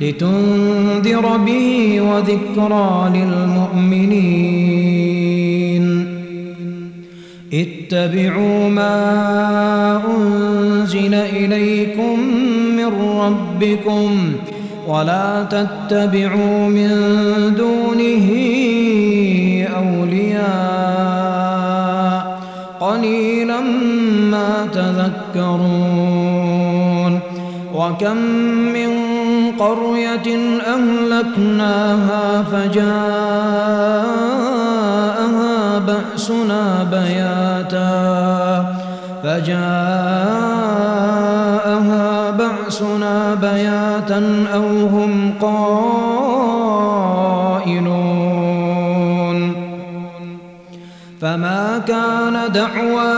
لتنذر به وذكرى للمؤمنين. اتبعوا ما أنزل إليكم من ربكم ولا تتبعوا من دونه أولياء. قليلا ما تذكرون. وكم من قرية أهلكناها فجاءها بأسنا بياتا فجاءها بأسنا بياتا أو هم قائلون فما كان دعواهم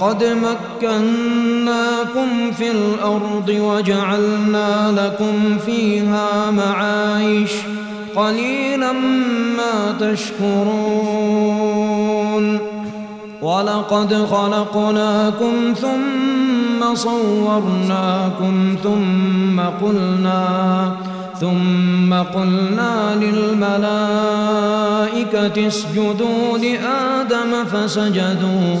ولقد مكناكم في الأرض وجعلنا لكم فيها معايش قليلا ما تشكرون ولقد خلقناكم ثم صورناكم ثم قلنا ثم قلنا للملائكة اسجدوا لآدم فسجدوا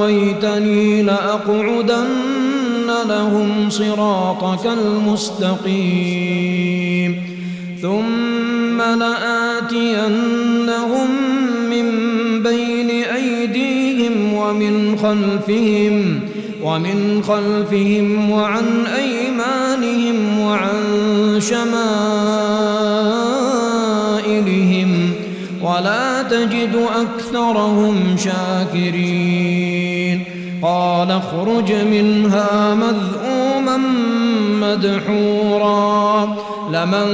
أغويتني لأقعدن لهم صراطك المستقيم. ثم لآتينهم من بين أيديهم ومن خلفهم ومن خلفهم وعن أيمانهم وعن شمائلهم ولا تجد أكثرهم شاكرين. قال اخرج منها مذءوما مدحورا. لمن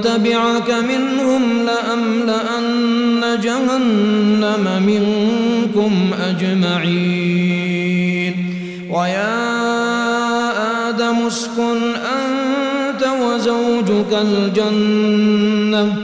تبعك منهم لأملأن جهنم منكم أجمعين. ويا آدم اسكن أنت وزوجك الجنة.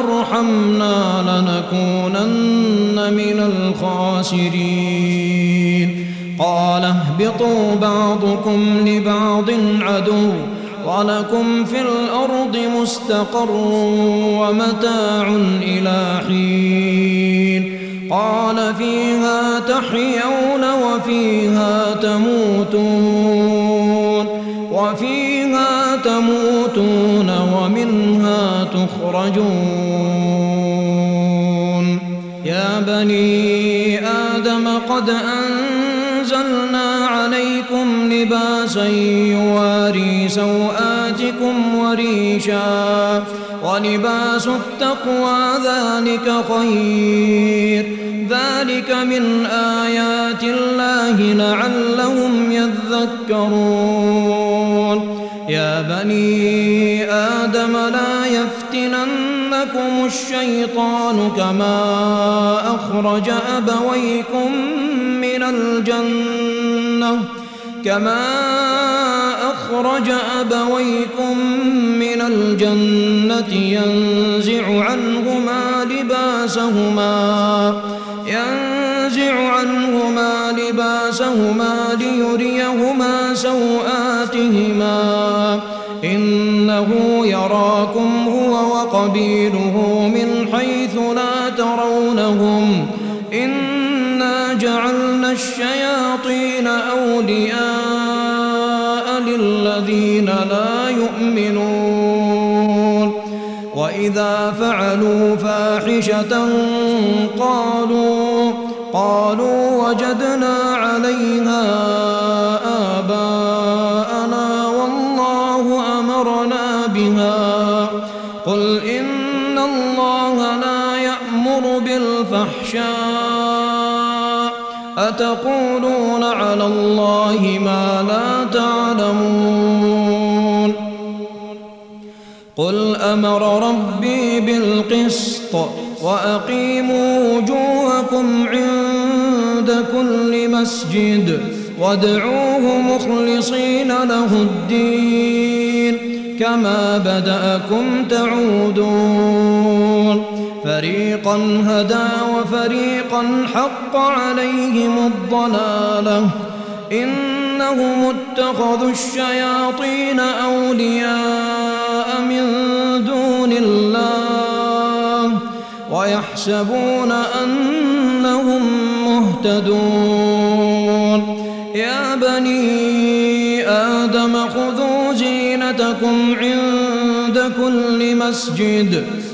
وترحمنا لنكونن من الخاسرين. قال اهبطوا بعضكم لبعض عدو ولكم في الأرض مستقر ومتاع إلى حين. قال فيها تحيون وفيها تموتون وفيها تموتون ومنها تخرجون. بني آدم قد أنزلنا عليكم لباسا يواري سوآتكم وريشا ولباس التقوى ذلك خير. ذلك من آيات الله لعلهم يذكرون. يا بني آدم لا يفتننكم الشيطان كما أخرج أبويكم من الجنة كما أخرج أبويكم من الجنة ينزع عنهما لباسهما وقبيله من حيث لا ترونهم. إنا جعلنا الشياطين أولياء للذين لا يؤمنون. وإذا فعلوا فاحشة قالوا قالوا وجدنا عليها أتقولون على الله ما لا تعلمون. قل أمر ربي بالقسط وأقيموا وجوهكم عند كل مسجد وادعوه مخلصين له الدين كما بدأكم تعودون. فريقا هدى وفريقا حق عليهم الضلالة. إنهم اتخذوا الشياطين أولياء من دون الله ويحسبون أنهم مهتدون. يا بني آدم خذوا زينتكم عند كل مسجد.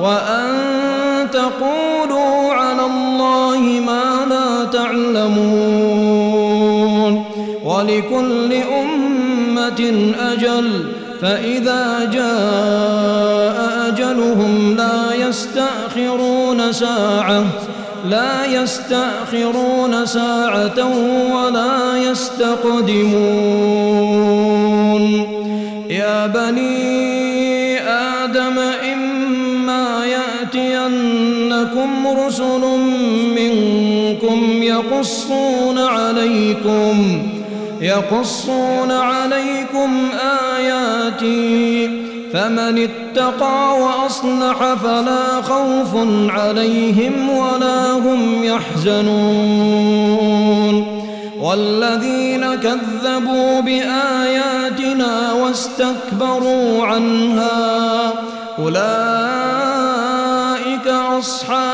وأن تقولوا على الله ما لا تعلمون ولكل أمة أجل فإذا جاء أجلهم لا يستأخرون ساعة لا يستأخرون ساعة ولا يستقدمون يا بني رسل منكم يقصون عليكم يقصون عليكم آياتي فمن اتقى وأصلح فلا خوف عليهم ولا هم يحزنون. والذين كذبوا بآياتنا واستكبروا عنها أولئك أصحاب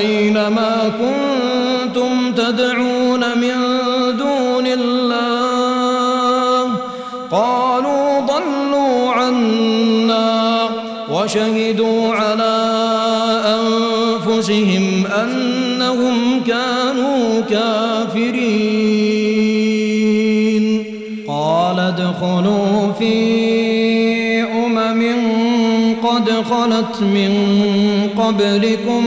أين ما كنتم تدعون من دون الله قالوا ضلوا عنا وشهدوا على أنفسهم أنهم كانوا كافرين. قال ادخلوا في أمم قد خلت من قبلكم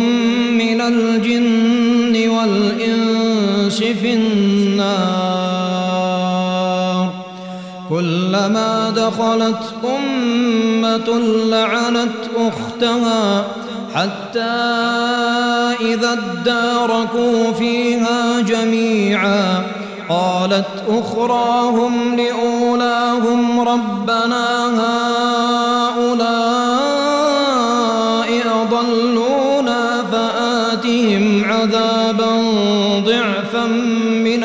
والإنس في النار. كلما دخلت أمة لعنت أختها حتى إذا اداركوا فيها جميعا. قالت أخراهم لأولاهم ربنا هؤلاء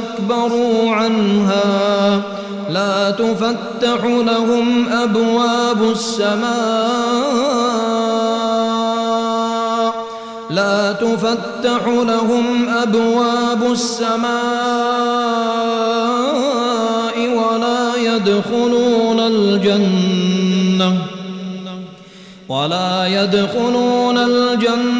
واستكبروا عنها. لا تفتح لهم أبواب السماء. لا تفتح لهم أبواب السماء ولا يدخلون الجنة. ولا يدخلون الجنة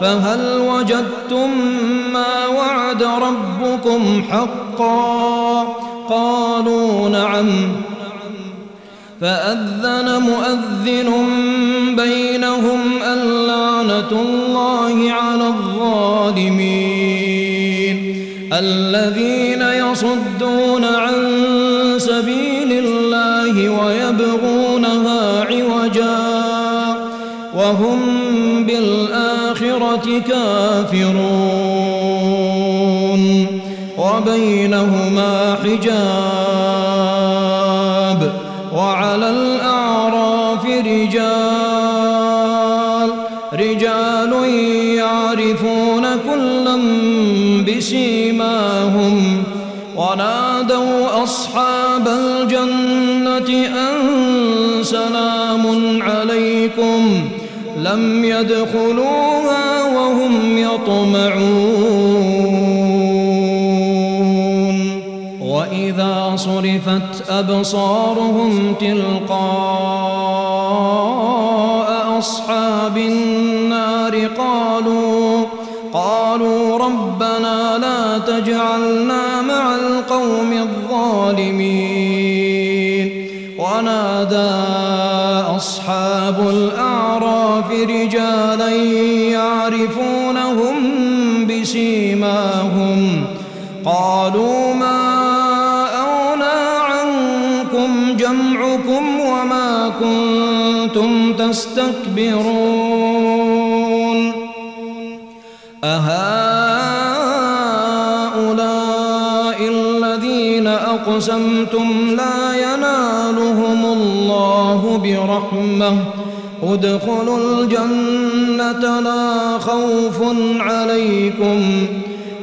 فهل وجدتم ما وعد ربكم حقا؟ قالوا نعم. فأذن مؤذن بينهم اللعنة الله على الظالمين الذين يصدون عن سبيل الله ويبغونها عوجا وهم كافرون وبينهما حجاب وعلى الأعراف رجال رجال يعرفون كلا بسيماهم ونادوا أصحاب الجنة أن سلام عليكم لم يدخلوها وهم يطمعون. وإذا صرفت أبصارهم تلقاء أصحاب النار قالوا قالوا ربنا لا تجعلنا مع القوم الظالمين. ونادى أصحاب الأعراف تستكبرون أهؤلاء الذين أقسمتم لا ينالهم الله برحمة. ادخلوا الجنة لا خوف عليكم.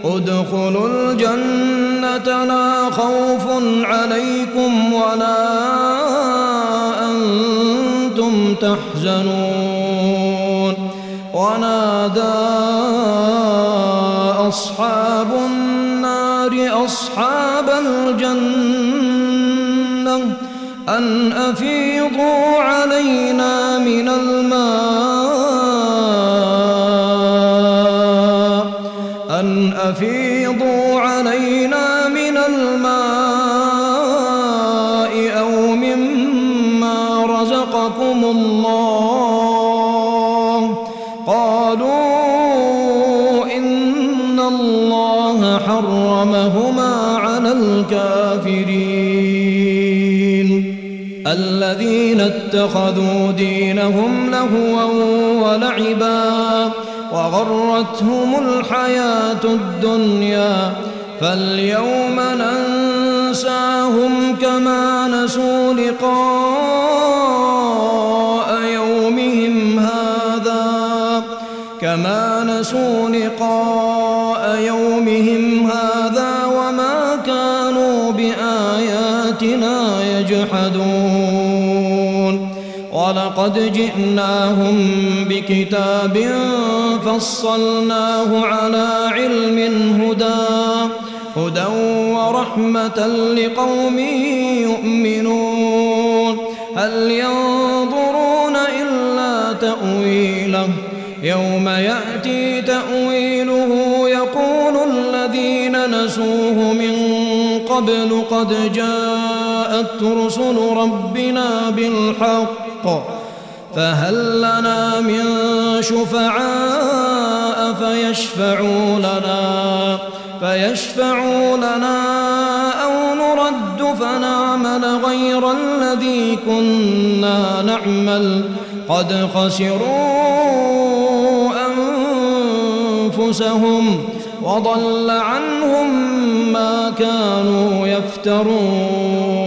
ادخلوا الجنة لا خوف عليكم ولا تحزنون. ونادى أصحاب النار أصحاب الجنة أن أفيضوا علينا من الماء اتخذوا دينهم لهوا ولعبا وغرتهم الحياة الدنيا فاليوم ننساهم كما نسوا لقاء يومهم هذا كما نسوا كانوا بآياتنا يجحدون قال قد جئناهم بكتاب فصلناه على علم هدى هدى ورحمة لقوم يؤمنون. هل ينظرون إلا تأويله؟ يوم يأتي تأويله يقول الذين نسوه من قبل قد جاءت رسل ربنا بالحق فهل لنا من شفعاء فيشفعوا لنا فيشفعوا لنا أو نرد فنعمل غير الذي كنا نعمل قد خسروا أنفسهم وضل عنهم ما كانوا يفترون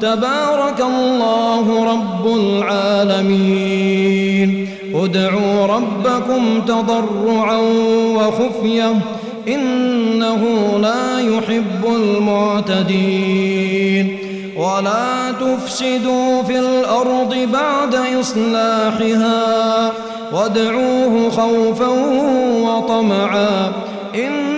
تبارك الله رب العالمين. ادعوا ربكم تضرعا وخفية إنه لا يحب المعتدين. ولا تفسدوا في الأرض بعد إصلاحها وادعوه خوفا وطمعا إن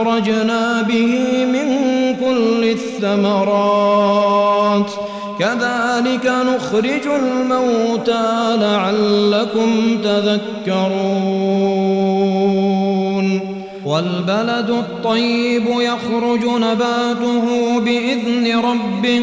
فأخرجنا به من كل الثمرات. كذلك نخرج الموتى لعلكم تذكرون. والبلد الطيب يخرج نباته بإذن ربه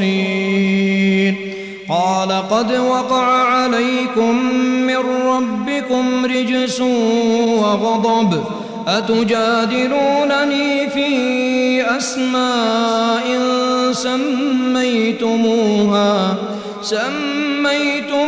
الصادقين قال قد وقع عليكم من ربكم رجس وغضب. أتجادلونني في أسماء سميتموها سميتموها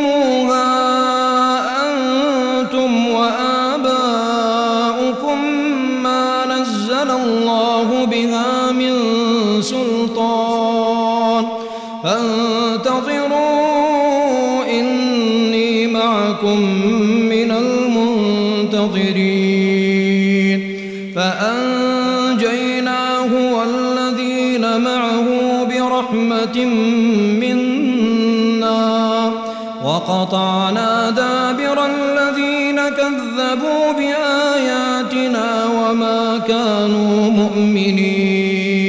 منا وقطعنا دابر الذين كذبوا بآياتنا وما كانوا مؤمنين.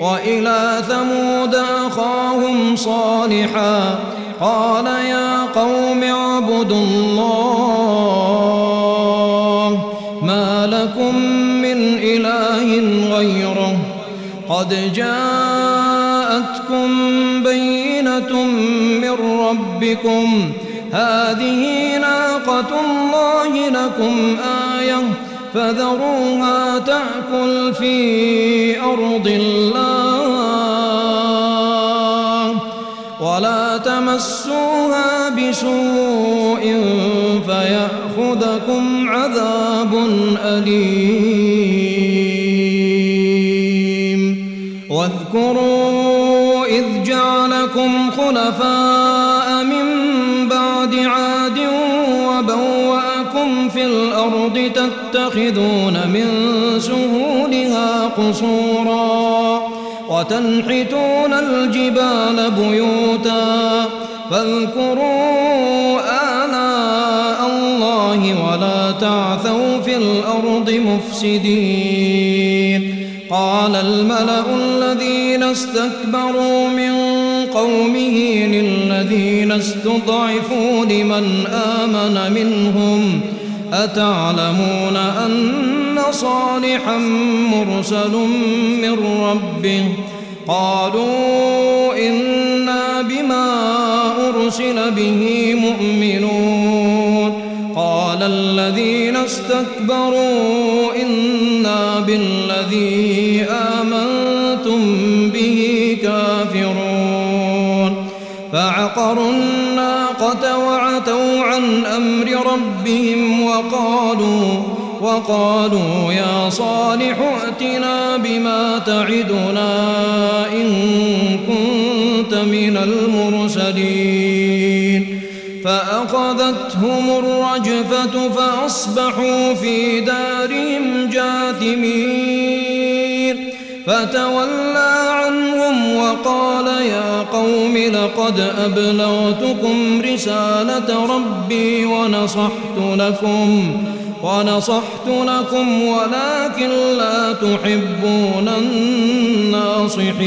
وإلى ثمود أخاهم صالحا قال يا قوم اعبدوا الله ما لكم من إله غيره. قد جاءتكم ربكم. هذه ناقة الله لكم آية. فذروها تأكل في أرض الله. ولا تمسوها بسوء فيأخذكم عذاب أليم. واذكروا إذ جعلكم خلفاء من بعد عاد وبوأكم في الأرض تتخذون من سهولها قصورا وتنحتون الجبال بيوتا فاذكروا آلاء الله ولا تعثوا في الأرض مفسدين. قال الملأ الذين استكبروا من قومه للذين استضعفوا لمن آمن منهم أتعلمون أن صالحا مرسل من ربه قالوا إنا بما أرسل به مؤمنون قال الذين استكبروا إنا بالذي فعقروا الناقة وعتوا عن أمر ربهم وقالوا وقالوا يا صالح ائتنا بما تعدنا إن كنت من المرسلين. فأخذتهم الرجفة فأصبحوا في دارهم جاثمين. فتولى عنهم وقال يا قوم لقد أبلغتكم رسالة ربي ونصحت لكم ونصحت لكم ولكن لا تحبون الناصحين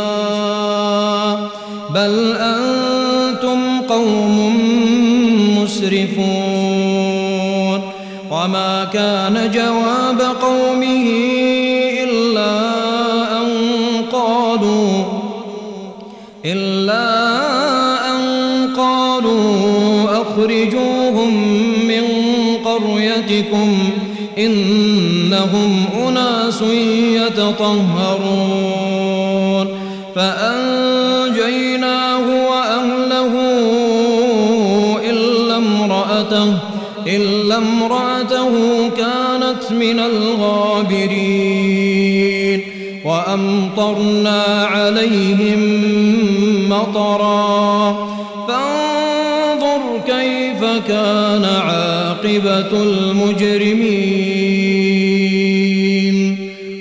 وما كان جواب قومه إلا أن قالوا إلا أن قالوا أخرجوهم من قريتكم إنهم أناس يتطهرون فأنجيناه من الغابرين وأمطرنا عليهم مطرا. فانظر كيف كان عاقبة المجرمين.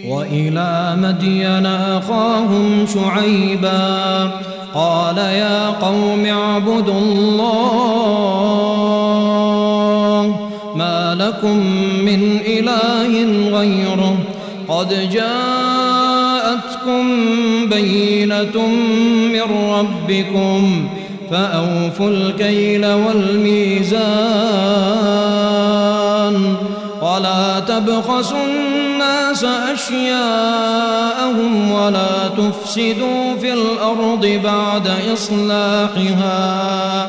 وإلى مدين أخاهم شعيبا. قال يا قوم اعبدوا الله ما لكم إله غيره. قد جاءتكم بينة من ربكم فأوفوا الكيل والميزان. ولا تبخسوا الناس أشياءهم ولا تفسدوا في الأرض بعد إصلاحها.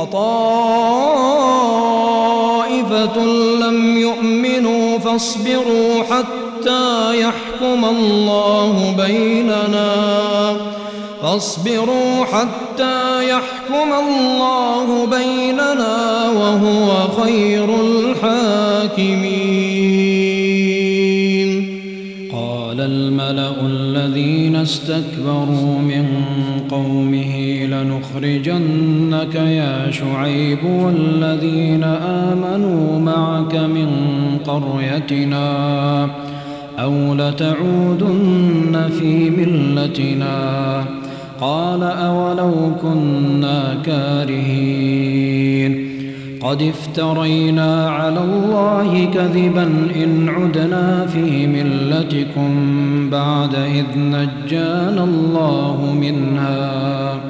وطائفة لم يؤمنوا فاصبروا حتى يحكم الله بيننا. فاصبروا حتى يحكم الله بيننا وهو خير الحاكمين. قال الملأ الذين استكبروا من قومه لنخرجنك يا شعيب والذين آمنوا معك من قريتنا أو لتعودن في ملتنا قال أولو كنا كارهين قد افترينا على الله كذبا إن عدنا في ملتكم بعد إذ نجانا الله منها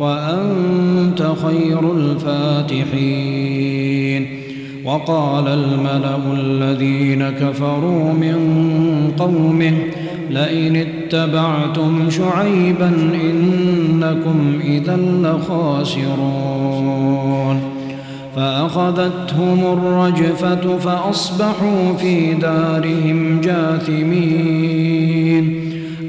وأنت خير الفاتحين. وقال الملأ الذين كفروا من قومه لئن اتبعتم شعيبا إنكم إذا لخاسرون. فأخذتهم الرجفة فأصبحوا في دارهم جاثمين.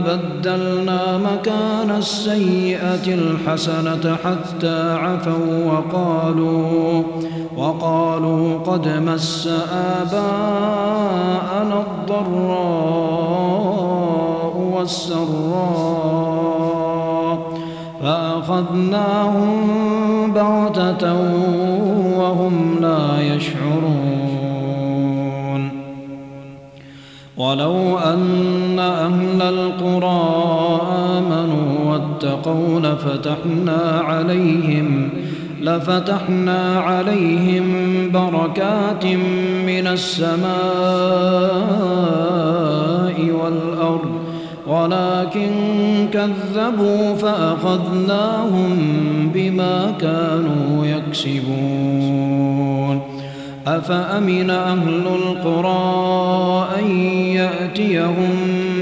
بدلنا مكان السيئة الحسنة حتى عفوا وقالوا وقالوا قد مس آباءنا الضراء والسراء فأخذناهم بغتة وهم لا يشعرون. ولو أن أهل القرى آمنوا واتقوا لفتحنا عليهم لفتحنا عليهم بركات من السماء والأرض ولكن كذبوا فأخذناهم بما كانوا يكسبون. أفأمن أهل القرى أن يأتيهم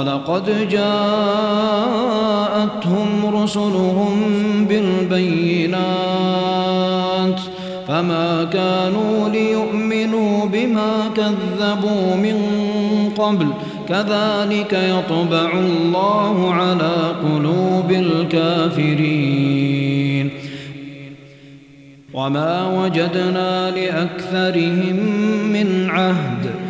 ولقد جاءتهم رسلهم بالبينات فما كانوا ليؤمنوا بما كذبوا من قبل كذلك يطبع الله على قلوب الكافرين وما وجدنا لأكثرهم من عهد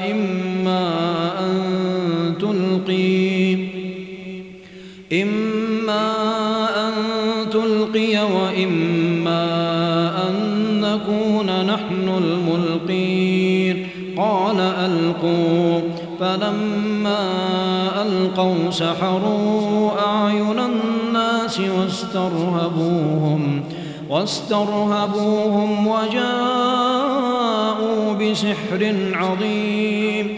إما أن تلقي وإما أن نكون نحن الملقين. قال ألقوا. فلما ألقوا سحروا أعين الناس واسترهبوهم واسترهبوهم وجاءوا بسحر عظيم.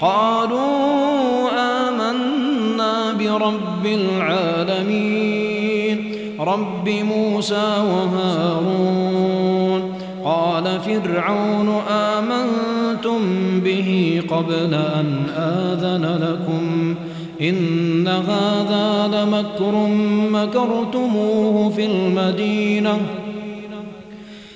قالوا آمنا برب العالمين. رب موسى وهارون. قال فرعون آمنتم به قبل أن آذن لكم. إن هذا لمكر مكرتموه في المدينة.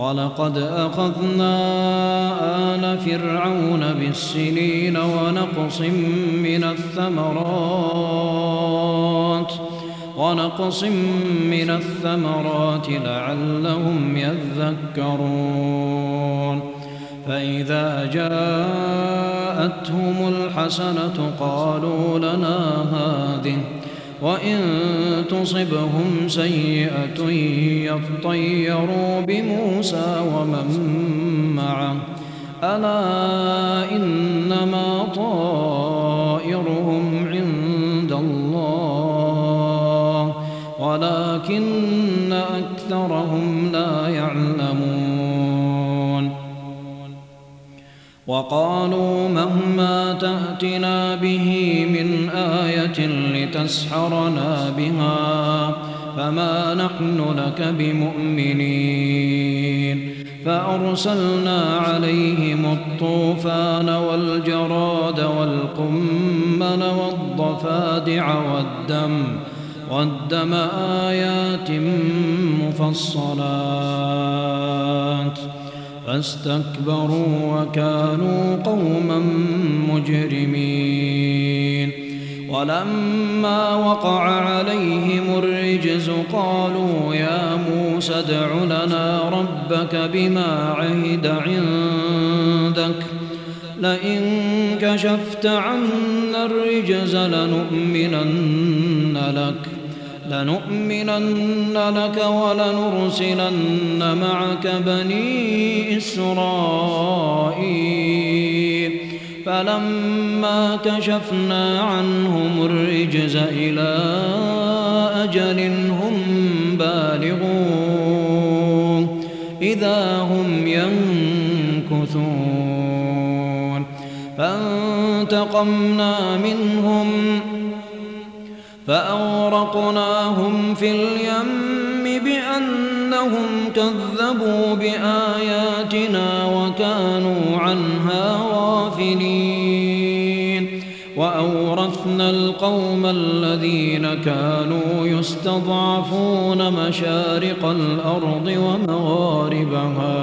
ولقد أخذنا آل فرعون بالسنين ونقص من الثمرات ونقص من الثمرات لعلهم يذكرون فإذا جاءتهم الحسنة قالوا لنا هذه وإن تصبهم سيئة يطيروا بموسى ومن معه. ألا إنما طائرهم عند الله. ولكن أكثرهم وقالوا مهما تأتنا به من آية لتسحرنا بها فما نحن لك بمؤمنين. فأرسلنا عليهم الطوفان والجراد والقمل والضفادع والدم والدم آيات مفصلات. فاستكبروا وكانوا قوما مجرمين. ولما وقع عليهم الرجز قالوا يا موسى ادع لنا ربك بما عهد عندك. لئن كشفت عنا الرجز لنؤمنن لك. لنؤمنن لك ولنرسلن معك بني إسرائيل. فلما كشفنا عنهم الرجز إلى أجل هم بالغون. إذا هم ينكثون. فانتقمنا منهم فأورقناهم في اليم بأنهم كذبوا بآياتنا وكانوا عنها غافلين. وأورثنا القوم الذين كانوا يستضعفون مشارق الأرض ومغاربها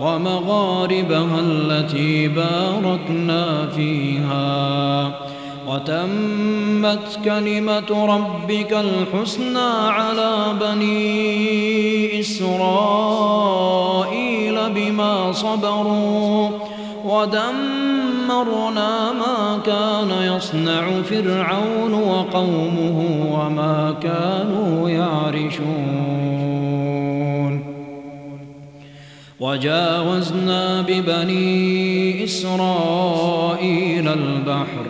ومغاربها التي باركنا فيها. وتمت كلمة ربك الحسنى على بني إسرائيل بما صبروا ودمرنا ما كان يصنع فرعون وقومه وما كانوا يعرشون. وجاوزنا ببني إسرائيل البحر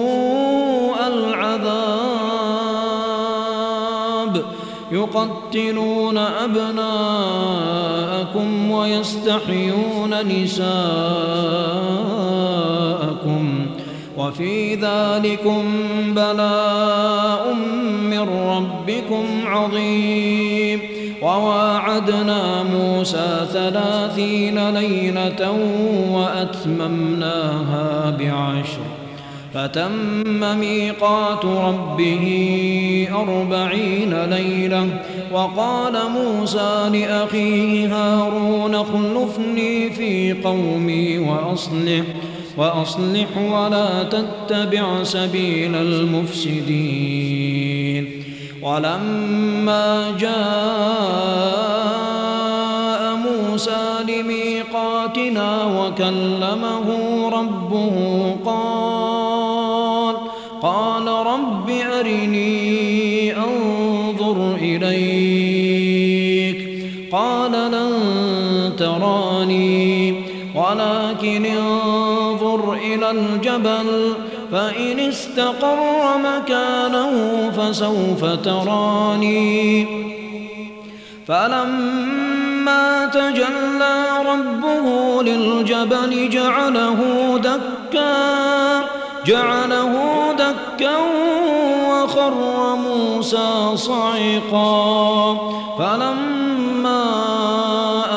يقتلون أبناءكم ويستحيون نساءكم وفي ذلكم بلاء من ربكم عظيم. وواعدنا موسى ثلاثين ليلة وأتممناها بعشر فتم ميقات ربه أربعين ليلة وقال موسى لأخيه هارون اخلفني في قومي وأصلح وأصلح ولا تتبع سبيل المفسدين. ولما جاء موسى لميقاتنا وكلمه ربه قال أرني أنظر إليك. قال لن تراني ولكن انظر إلى الجبل فإن استقر مكانه فسوف تراني. فلما تجلى ربه للجبل جعله دكا جعله دكا وخر موسى صعقا. فلما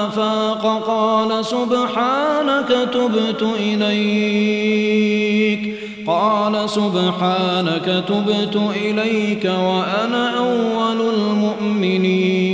أفاق قال سبحانك تبت إليك. قال سبحانك تبت إليك وأنا أول المؤمنين.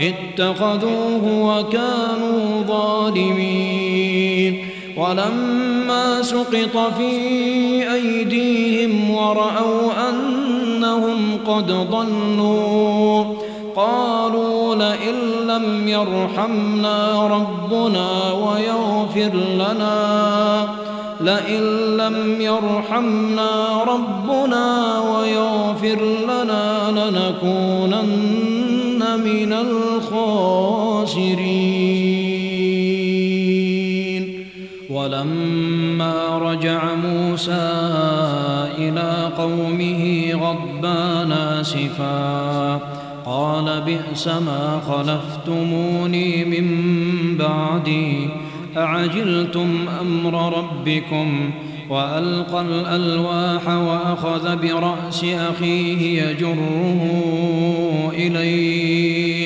اتخذوه وكانوا ظالمين. ولما سقط في أيديهم ورأوا أنهم قد ضلوا قالوا لئن لم يرحمنا ربنا ويغفر لنا لئن لم يرحمنا ربنا ويغفر لنا لنكونن من الخاسرين ولما رجع موسى إلى قومه غضبان آسفا قال بئس ما خلفتموني من بعدي أعجلتم أمر ربكم وألقى الألواح وأخذ برأس أخيه يجره إليه.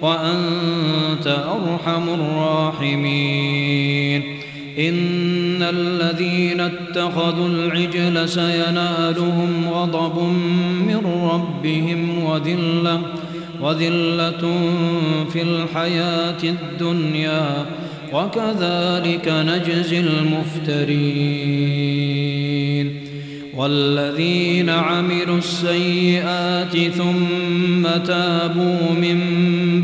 وأنت أرحم الراحمين. إن الذين اتخذوا العجل سينالهم غضب من ربهم وذلة وذلة في الحياة الدنيا وكذلك نجزي المفترين. والذين عملوا السيئات ثم تابوا من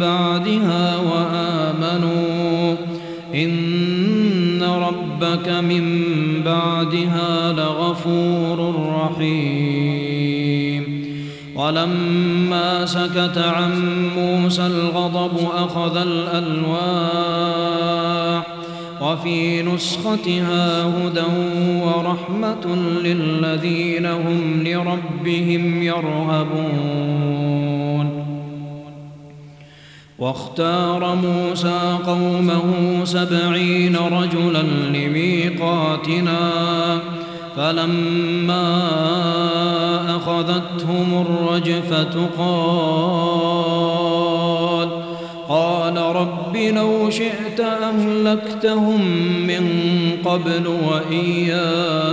بعدها وآمنوا. إن ربك من بعدها لغفور رحيم. ولما سكت عن موسى الغضب أخذ الألواح. وفي نسختها هدى ورحمة للذين هم لربهم يرهبون. واختار موسى قومه سبعين رجلا لميقاتنا فلما أخذتهم الرجفة قال قال رب لو شئت أهلكتهم من قبل وإياي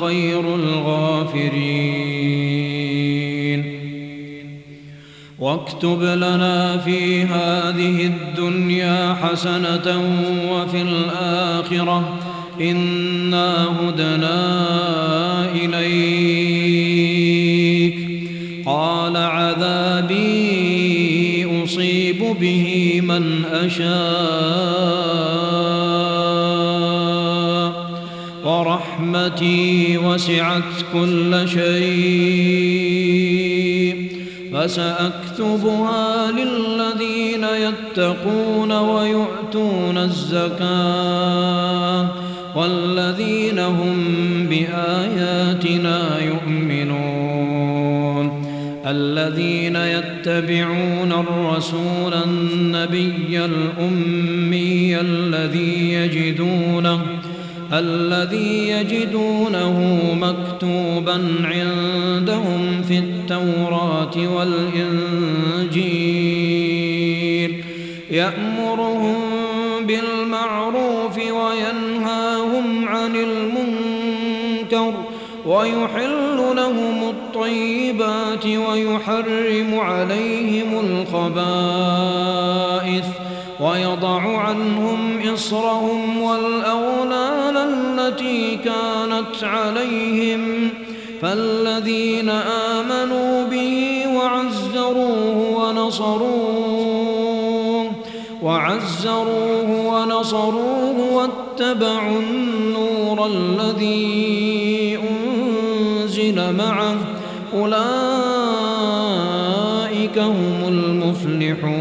خير الغافرين. واكتب لنا في هذه الدنيا حسنة وفي الآخرة. إنا هدنا إليك. قال عذابي أصيب به من أشاء. ورحمتي وسعت كل شيء. فسأكتبها للذين يتقون ويؤتون الزكاة. والذين هم بآياتنا يؤمنون. الذين يتبعون الرسول النبي الأمي الذي يجدونه الذي يجدونه مكتوبا عندهم في التوراة والإنجيل. يأمرهم بالمعروف وينهاهم عن المنكر ويحل لهم الطيبات ويحرم عليهم الخبائث ويضع عنهم إصرهم والأولان التي كانت عليهم فالذين آمنوا به وعزروه ونصروه وعزروه ونصروه واتبعوا النور الذي أنزل معه أولئك هم المفلحون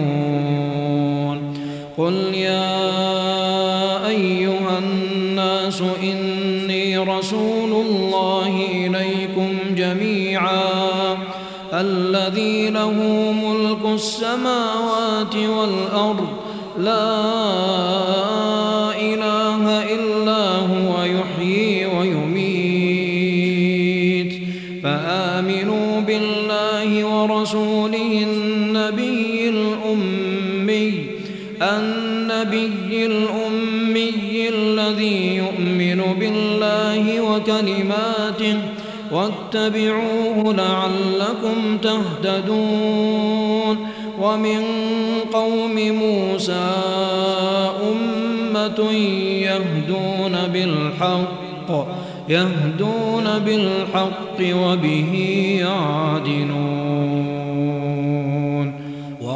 الذي له ملك السماوات والأرض. لا إله إلا هو يحيي ويميت. فآمنوا بالله ورسوله النبي الأمي النبي الأمي الذي يؤمن بالله وكلماته واتبعوه لعلكم تهتدون. ومن قوم موسى أمة يهدون بالحق يهدون بالحق وبه يعدلون.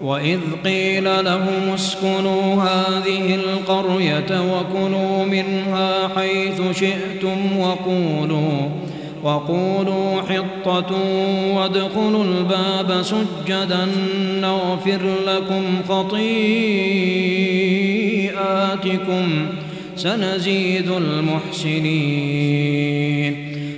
وإذ قيل لهم اسكنوا هذه القرية وكلوا منها حيث شئتم وقولوا وقولوا حطة وادخلوا الباب سجدا نغفر لكم خطيئاتكم سنزيد المحسنين.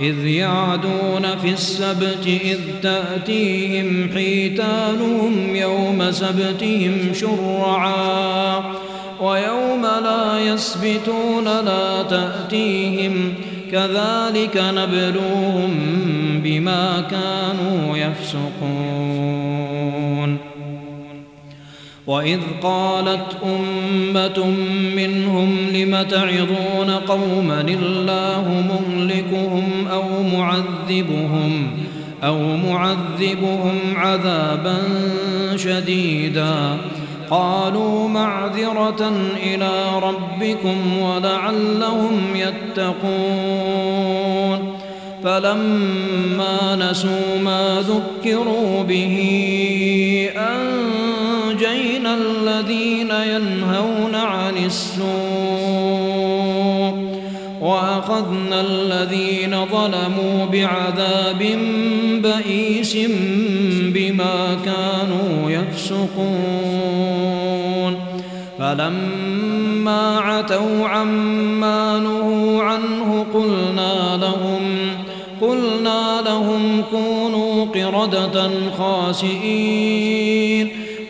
إذ يعدون في السبت إذ تأتيهم حيتانهم يوم سبتهم شرعا ويوم لا يسبتون لا تأتيهم كذلك نبلوهم بما كانوا يفسقون. وإذ قالت أمة منهم لم تعظون قوما الله مهلكهم أو معذبهم أو معذبهم عذابا شديدا قالوا معذرة إلى ربكم ولعلهم يتقون فلما نسوا ما ذكروا به أنجينا الذين ينهون عن السوء وأخذنا الذين ظلموا بعذاب بئيس بما كانوا يفسقون فلما عتوا عما نهوا عنه قلنا لهم قلنا لهم كونوا قردة خاسئين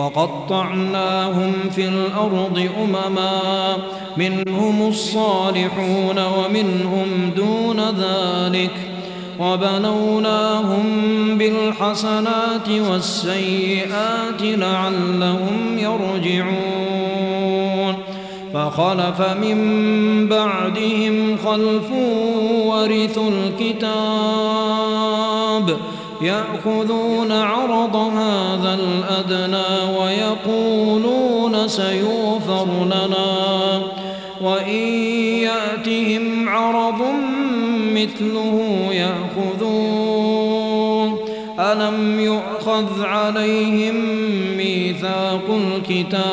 وقطعناهم في الأرض أمما منهم الصالحون ومنهم دون ذلك وبنوناهم بالحسنات والسيئات لعلهم يرجعون. فخلف من بعدهم خلف ورثوا الكتاب يأخذون عرض هذا الأدنى ويقولون سيوفر لنا. وإن يأتهم عرض مثله يأخذوه ألم يؤخذ عليهم ميثاق الكتاب؟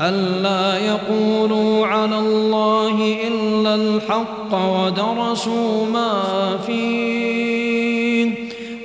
ألا يقولوا على الله إلا الحق ودرسوا ما فيه.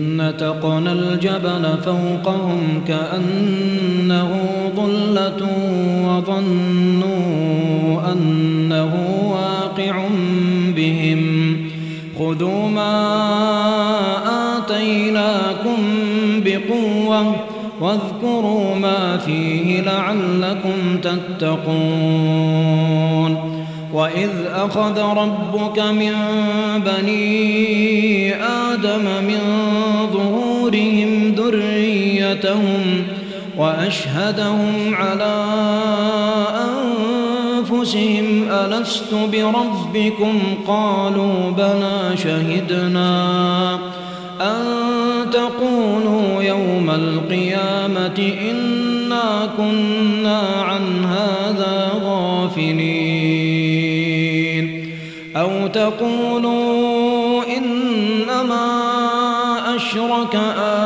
نتقنا الجبل فوقهم كأنه ظلة وظنوا أنه واقع بهم. خذوا ما آتيناكم بقوة واذكروا ما فيه لعلكم تتقون. وإذ أخذ ربك من بني آدم من ظهورهم ذريتهم وأشهدهم على أنفسهم ألست بربكم؟ قالوا بلى شهدنا أن تقولوا يوم القيامة إنا كنا عن هذا غافلين. أو تقولوا أشرك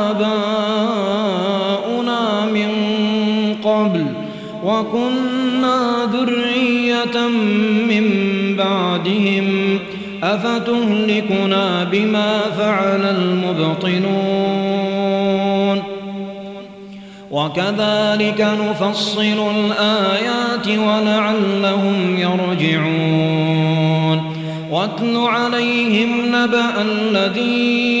آباؤنا من قبل وكنا ذرية من بعدهم أفتهلكنا بما فعل المبطنون وكذلك نفصل الآيات ولعلهم يرجعون واتل عليهم نبأ الذي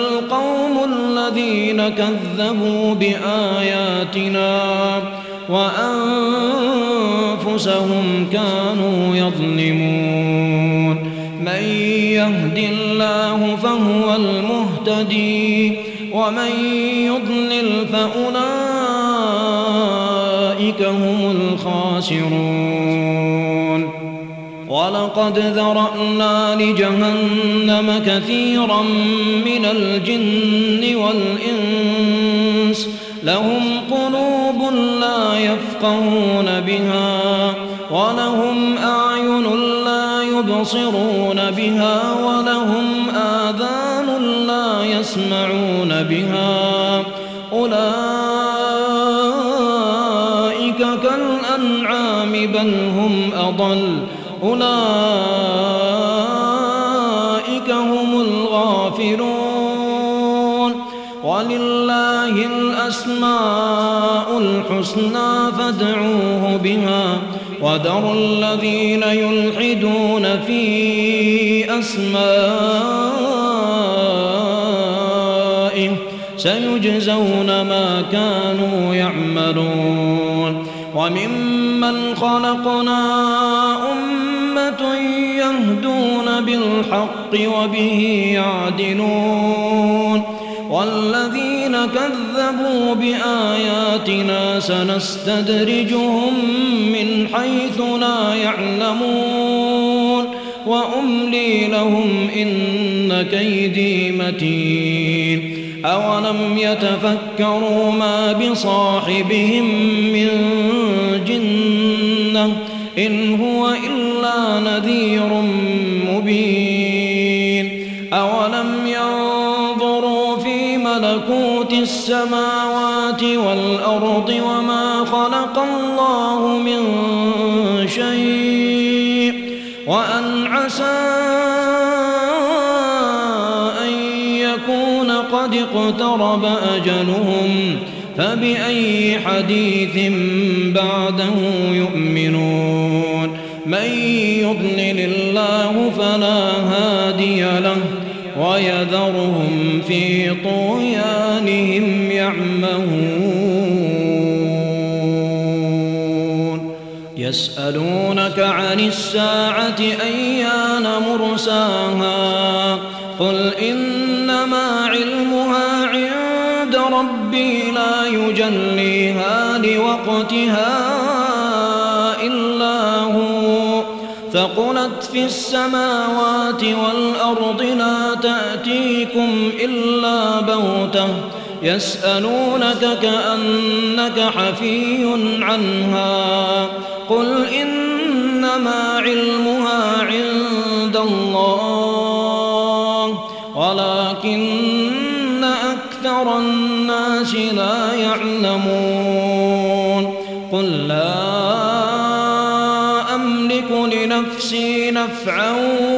كذبوا بآياتنا وأنفسهم كانوا يظلمون. من يهد الله فهو المهتدي ومن يضلل فأولئك هم الخاسرون. ولقد ذرأنا لجهنم كثيرا من الجن والإنس لهم قلوب لا يفقهون بها ولهم أعين لا يبصرون بها ولهم آذان لا يسمعون بها أولئك كالأنعام بل هم أضل أولئك الأسماء الحسنى فادعوه بها وذروا الذين يلحدون في أسمائه سيجزون ما كانوا يعملون وممن خلقنا أمة يهدون بالحق وبه يعدلون والذين كذبوا بآياتنا سنستدرجهم من حيث لا يعلمون وأملي لهم إن كيدي متين أولم يتفكروا ما بصاحبهم من جنة إن هو إلا نذير مبين السماوات والأرض وما خلق الله من شيء وأن عسى أن يكون قد اقترب أجلهم فبأي حديث بعده يؤمنون من يضلل الله فلا هادي له ويذرهم في طغيانهم يسألونك عن الساعة أيان مرساها قل إنما علمها عند ربي لا يجليها لوقتها إلا هو ثقلت في السماوات والأرض لا تأتيكم إلا بغتة يسألونك كأنك حفي عنها قل إنما علمها عند الله ولكن أكثر الناس لا يعلمون. قل لا أملك لنفسي نفعا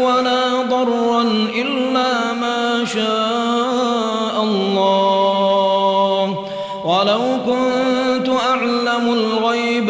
ولا ضرا إلا ما شاء الله. ولو كنت أعلم الغيب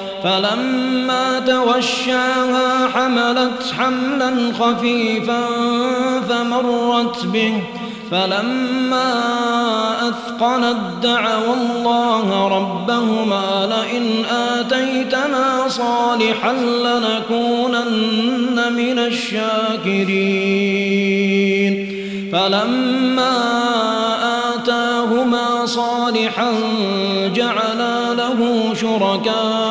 فلما توشاها حملت حملا خفيفا فمرت به. فلما أثقلت دعوا الله ربهما لئن آتيتنا صالحا لنكونن من الشاكرين. فلما آتاهما صالحا جعلا له شركاء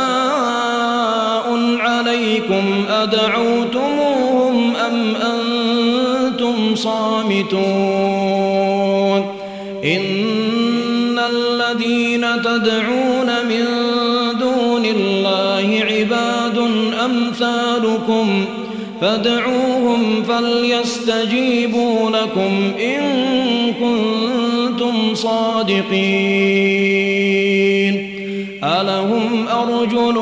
عليكم أدعوتموهم أم أنتم صامتون إن الذين تدعون من دون الله عباد أمثالكم فادعوهم فليستجيبوا لكم إن كنتم صادقين ألهم أرجل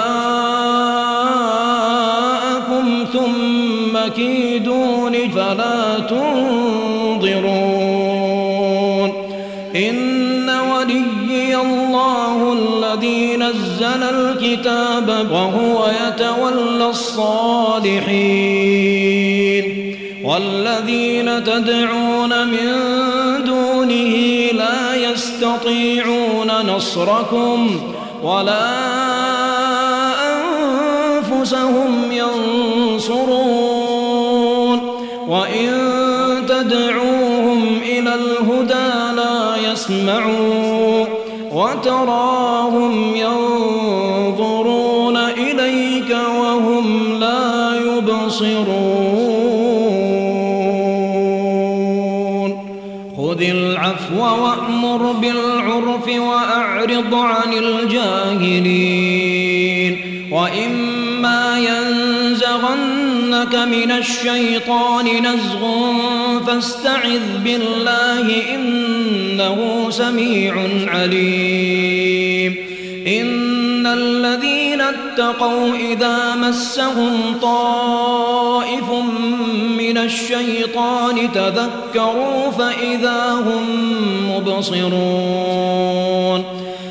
الكتاب وهو يتولى الصالحين. والذين تدعون من دونه لا يستطيعون نصركم ولا أنفسهم ينصرون. وإن تدعوهم إلى الهدى لا يسمعون وتراهم وأعرض عن الجاهلين. وإما ينزغنك من الشيطان نزغ فاستعذ بالله إنه سميع عليم. إن الذين اتقوا إذا مسهم طائف من الشيطان تذكروا فإذا هم مبصرون.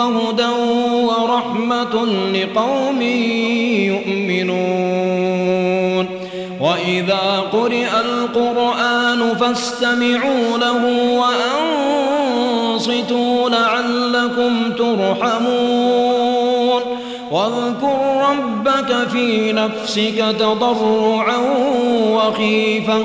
وهدى ورحمة لقوم يؤمنون. وإذا قرئ القرآن فاستمعوا له وأنصتوا لعلكم ترحمون. واذكر ربك في نفسك تضرعا وخيفة.